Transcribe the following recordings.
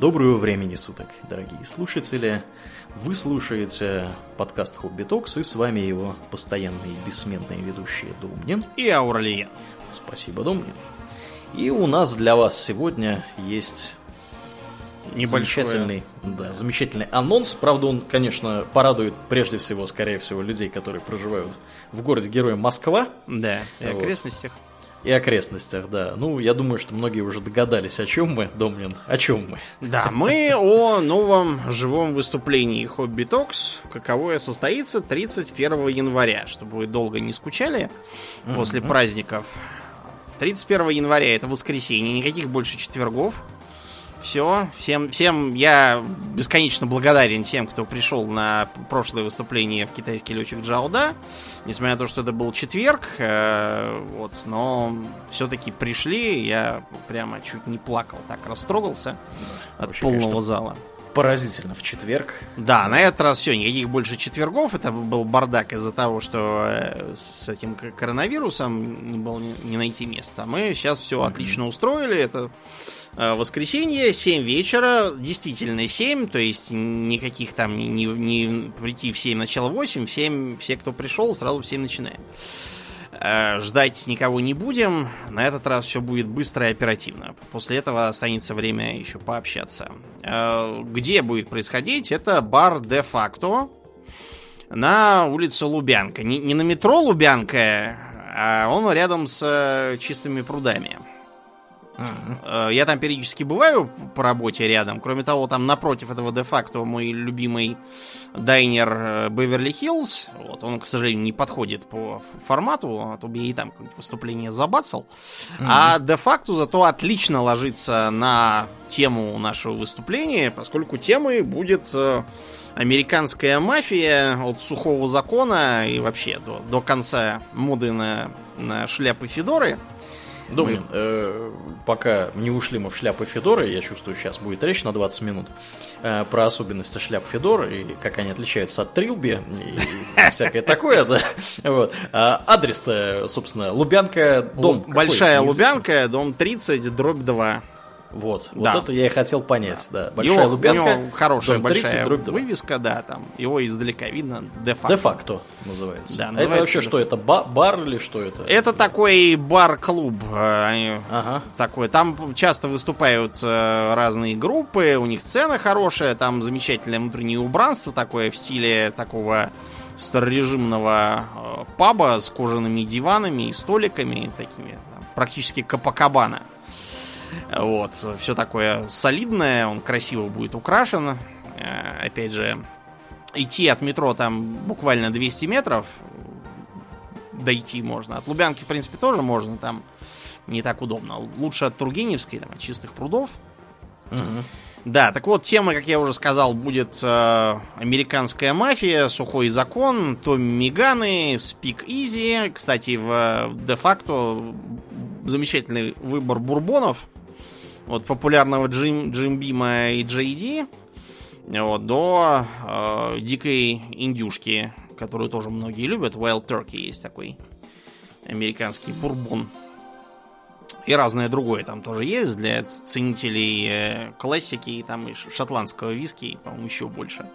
Доброго времени суток, дорогие слушатели. Вы слушаете подкаст Хобби Токс, и с вами его постоянные бессменные ведущие Домнин и Ауралия. Спасибо, Домнин. И у нас для вас сегодня есть Небольшой. замечательный, да, замечательный анонс. Правда, он, конечно, порадует прежде всего, скорее всего, людей, которые проживают в городе Героя Москва. Да, и вот. окрестностях и окрестностях, да. Ну, я думаю, что многие уже догадались, о чем мы, Домнин, о чем мы. Да, мы о новом живом выступлении Хобби Токс, каковое состоится 31 января, чтобы вы долго не скучали после mm-hmm. праздников. 31 января это воскресенье, никаких больше четвергов. Все, всем, всем я бесконечно благодарен тем, кто пришел на прошлое выступление в китайский летчик Джауда. Несмотря на то, что это был четверг, э, вот, но все-таки пришли, я прямо чуть не плакал, так растрогался от Вообще, полного конечно, зала. Поразительно, в четверг. Да, на этот раз все, никаких больше четвергов. Это был бардак из-за того, что э, с этим коронавирусом не было не найти места. Мы сейчас все mm-hmm. отлично устроили. Это Э, воскресенье, 7 вечера, действительно 7, то есть никаких там не, не прийти в 7, начало 8, в 7 все, кто пришел, сразу в 7 начинаем. Э, ждать никого не будем, на этот раз все будет быстро и оперативно. После этого останется время еще пообщаться. Э, где будет происходить? Это бар де-факто на улице Лубянка. Не, не на метро Лубянка, а он рядом с чистыми прудами. Uh-huh. Я там периодически бываю по работе рядом. Кроме того, там напротив этого де-факто мой любимый дайнер Беверли-Хиллз. Вот, он, к сожалению, не подходит по формату, а то бы я и там выступление забацал. Uh-huh. А де-факто зато отлично ложится на тему нашего выступления, поскольку темой будет э, американская мафия от сухого закона и вообще до, до конца моды на, на шляпы Федоры. Думаю, мы... э, пока не ушли мы в шляпы Федоры, я чувствую, сейчас будет речь на 20 минут э, про особенности шляп Федоры и как они отличаются от Трилби и всякое такое, да. Вот. А адрес-то, собственно, Лубянка, дом. Большая Лубянка, дом 30, дробь 2. Вот, да. вот это я и хотел понять, да. да. Большая его, Лубянка, у него хорошая большая 30, вывеска, да, там его издалека видно, де-факто. Де-факто называется. Да, называется. Это вообще что, это ба- бар или что это? Это такой бар-клуб, э, ага. такой. Там часто выступают э, разные группы, у них сцена хорошая, там замечательное внутреннее убранство такое в стиле такого старорежимного э, паба с кожаными диванами и столиками такими, там, практически Капакабана. Вот, все такое солидное, он красиво будет украшен. Э, опять же, идти от метро там буквально 200 метров, дойти можно. От Лубянки, в принципе, тоже можно, там не так удобно. Лучше от Тургеневской, там, от чистых прудов. Угу. Да, так вот, тема, как я уже сказал, будет э, американская мафия, сухой закон, Томми Миганы, Спик Изи. Кстати, в э, де-факто замечательный выбор бурбонов от популярного Джим, Джим Бима и JD вот, до э, дикой индюшки, которую тоже многие любят. Wild Turkey есть такой американский бурбон. И разное другое там тоже есть для ценителей э, классики и там и шотландского виски, по-моему, еще больше.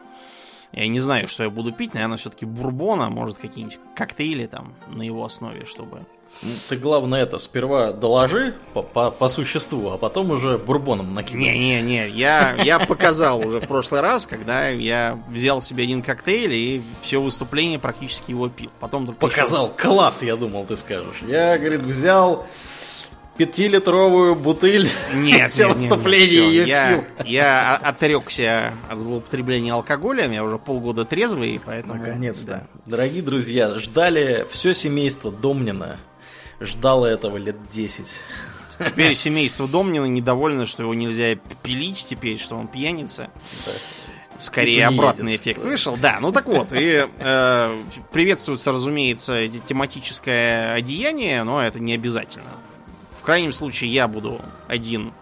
Я не знаю, что я буду пить, наверное, все-таки бурбона, может, какие-нибудь коктейли там на его основе, чтобы ты главное это, сперва доложи по, по, по существу, а потом уже бурбоном накинешь. Не-не-не, я, я показал уже в прошлый раз, когда я взял себе один коктейль и все выступление практически его пил. Потом Показал, еще... класс, я думал, ты скажешь. Я, говорит, взял пятилитровую бутыль. Нет, все нет, выступление нет, я, я отрекся от злоупотребления алкоголем, я уже полгода трезвый, поэтому... Наконец-то. Да. Дорогие друзья, ждали все семейство Домнина ждало этого лет 10. Теперь семейство Домнина недовольно, что его нельзя пилить теперь, что он пьяница. Да. Скорее обратный едет. эффект вышел. Да, ну так вот, и э, приветствуется, разумеется, тематическое одеяние, но это не обязательно. В крайнем случае я буду один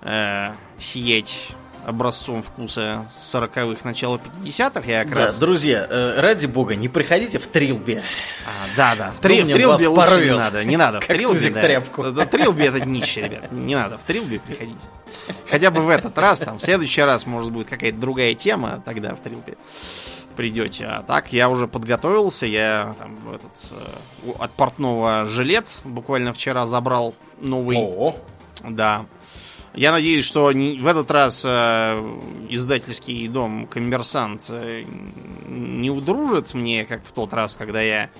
э, сиять образцом вкуса 40-х, начала 50-х. Я как да, раз... друзья, э, ради бога, не приходите в Трилби. А, да, да, в, три, в Трилби лучше порвет. не надо. Не надо в Трилби, да. тряпку. Да, Трилби это днище, ребят. Не надо в Трилби приходить. Хотя бы в этот раз, там, в следующий раз, может, будет какая-то другая тема, тогда в Трилби придете. А так я уже подготовился, я там этот э, от портного жилет буквально вчера забрал новый. О, да. Я надеюсь, что в этот раз э, издательский дом Коммерсант э, не удружит мне, как в тот раз, когда я,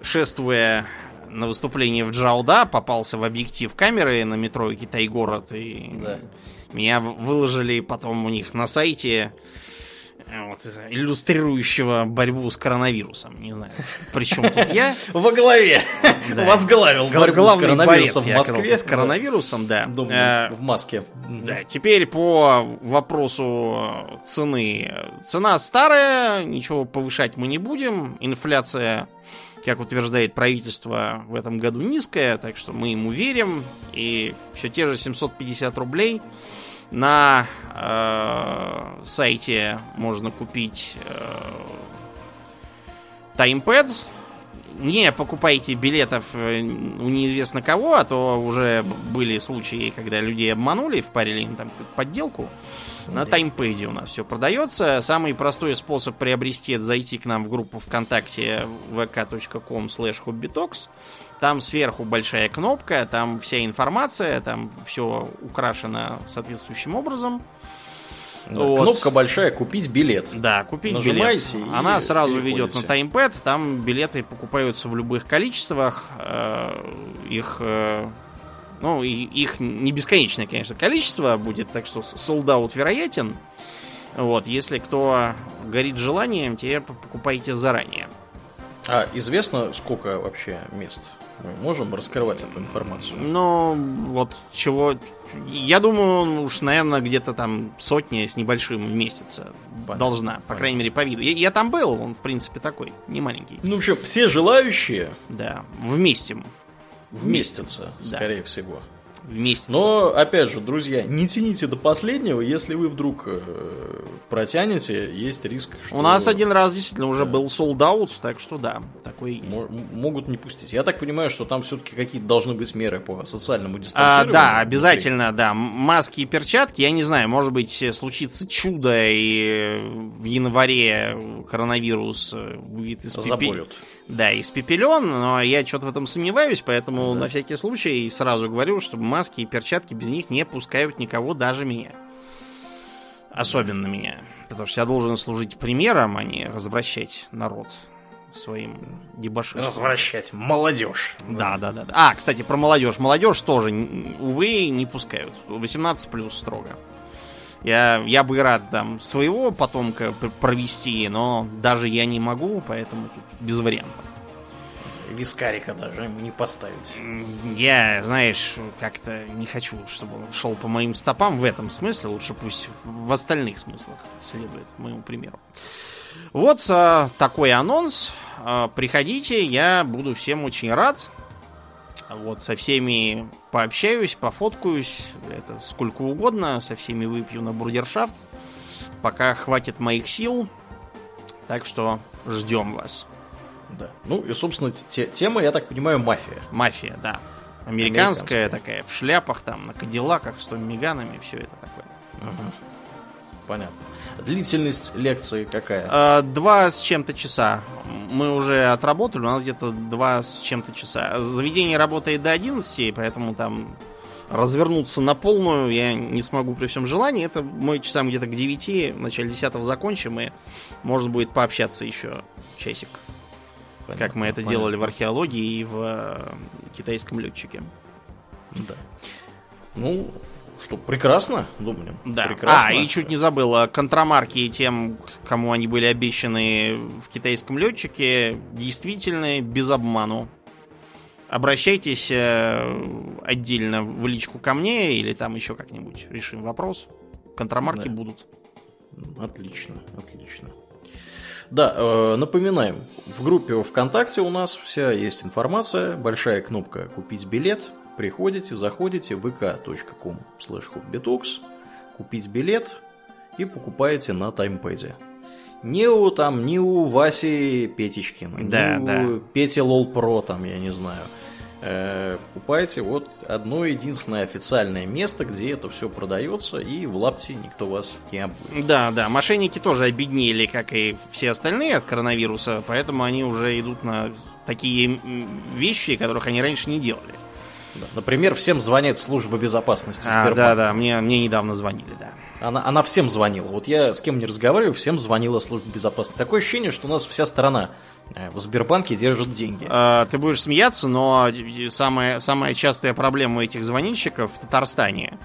шествуя на выступление в Джауда, попался в объектив камеры на метро Китай-город, и да. меня выложили потом у них на сайте вот, иллюстрирующего борьбу с коронавирусом. Не знаю, причем тут я. Во главе. Да. Возглавил борьбу с коронавирусом в Москве. С коронавирусом, да. Думаю, э, в маске. Да, теперь по вопросу цены. Цена старая, ничего повышать мы не будем. Инфляция как утверждает правительство, в этом году низкая, так что мы ему верим. И все те же 750 рублей на э, сайте можно купить э, таймпэд. Не покупайте билетов э, у неизвестно кого, а то уже были случаи, когда людей обманули, впарили им там подделку. На таймпэде у нас все продается. Самый простой способ приобрести это зайти к нам в группу ВКонтакте vk.com slash hobbytalks. Там сверху большая кнопка, там вся информация, там все украшено соответствующим образом. Да, вот. Кнопка большая «Купить билет». Да, «Купить Нажимаете билет». Она сразу ведет на таймпэд, там билеты покупаются в любых количествах. Э, их, э, ну, их не бесконечное, конечно, количество будет, так что солдат вероятен. Вот, если кто горит желанием, те покупайте заранее. А известно, сколько вообще мест? Мы можем раскрывать эту информацию? Ну, вот чего... Я думаю, уж, наверное, где-то там сотня с небольшим вместится. Понятно. Должна, по Понятно. крайней мере, по виду. Я, я там был, он, в принципе, такой, не маленький. Ну, в общем, все желающие... Да, вместим. Вместятся, да. скорее всего вместе. Но, опять же, друзья, не тяните до последнего, если вы вдруг э, протянете, есть риск, что... У нас один раз действительно уже да. был sold так что да, такой есть. могут не пустить. Я так понимаю, что там все-таки какие-то должны быть меры по социальному дистанцированию. А, да, обязательно, да. Маски и перчатки, я не знаю, может быть, случится чудо, и в январе коронавирус будет испепелен. Да, испепелен, но я что-то в этом сомневаюсь, поэтому да. на всякий случай сразу говорю, чтобы маски и перчатки без них не пускают никого, даже меня. Особенно меня. Потому что я должен служить примером, а не развращать народ своим дебоширством. Развращать молодежь. Да, да, да. да. А, кстати, про молодежь. Молодежь тоже, увы, не пускают. 18 плюс строго. Я, я бы рад там своего потомка провести, но даже я не могу, поэтому тут без вариантов. Вискарика даже ему не поставить. Я, знаешь, как-то не хочу, чтобы он шел по моим стопам в этом смысле. Лучше пусть в остальных смыслах следует моему примеру. Вот а, такой анонс. А, приходите, я буду всем очень рад. Вот со всеми пообщаюсь, пофоткаюсь, это сколько угодно, со всеми выпью на бургершафт. Пока хватит моих сил. Так что ждем вас. Да. Ну и, собственно, те, тема, я так понимаю, мафия. Мафия, да. Американская, Американская. такая, в шляпах, там, на кадиллаках с Меганами, все это такое. Угу. Понятно. Длительность лекции какая? А, два с чем-то часа. Мы уже отработали, у нас где-то два с чем-то часа. Заведение работает до 11, поэтому там развернуться на полную я не смогу при всем желании. Это мы часам где-то к 9, в начале 10 закончим, и можно будет пообщаться еще часик. Понятно, как мы это понятно. делали в археологии и в китайском летчике. Да. Ну, что, прекрасно, думаю. Да. Прекрасно. А, и чуть не забыл, контрамарки тем, кому они были обещаны в китайском летчике, действительно без обману. Обращайтесь э, отдельно в личку ко мне или там еще как-нибудь решим вопрос. Контрамарки да. будут. Отлично, отлично. Да, э, напоминаем, в группе ВКонтакте у нас вся есть информация, большая кнопка «Купить билет», приходите, заходите, vk.com slash купить билет, и покупаете на таймпеде. Не у там, не у Васи Петечкина, да, не да. у Пети Лол Про, там, я не знаю. Э, покупаете вот одно единственное официальное место, где это все продается, и в лапте никто вас не обует. Да, да, мошенники тоже обеднели, как и все остальные от коронавируса, поэтому они уже идут на такие вещи, которых они раньше не делали. Например, всем звонит служба безопасности а, Да, да, мне, мне недавно звонили, да. Она, она всем звонила. Вот я с кем не разговариваю, всем звонила служба безопасности. Такое ощущение, что у нас вся страна э, в Сбербанке держит деньги. А, ты будешь смеяться, но самая, самая частая проблема у этих звонильщиков в Татарстане.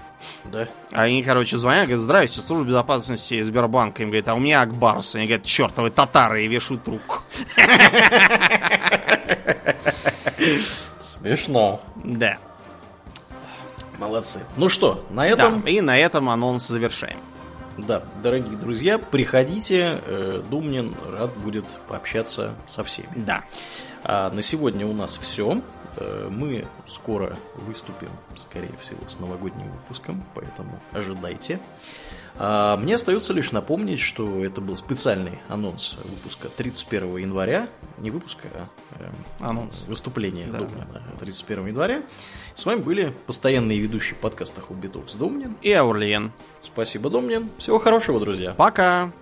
Да. Они, короче, звонят, говорят, здрасте, служба безопасности Сбербанка. Им говорят, а у меня Акбарс. Они говорят, чертовы татары, и вешают трубку. Смешно. Да. Молодцы. Ну что, на этом... Да, и на этом анонс завершаем. Да, дорогие друзья, приходите. Э, Думнин рад будет пообщаться со всеми. Да. А на сегодня у нас все. Э, мы скоро выступим, скорее всего, с новогодним выпуском, поэтому ожидайте. А мне остается лишь напомнить, что это был специальный анонс выпуска 31 января. Не выпуска, а э, анонс. выступления да. Домнина 31 января. С вами были постоянные ведущие подкаста Хоббитов с Домнин и Аурлиен. Спасибо, Домнин. Всего хорошего, друзья. Пока.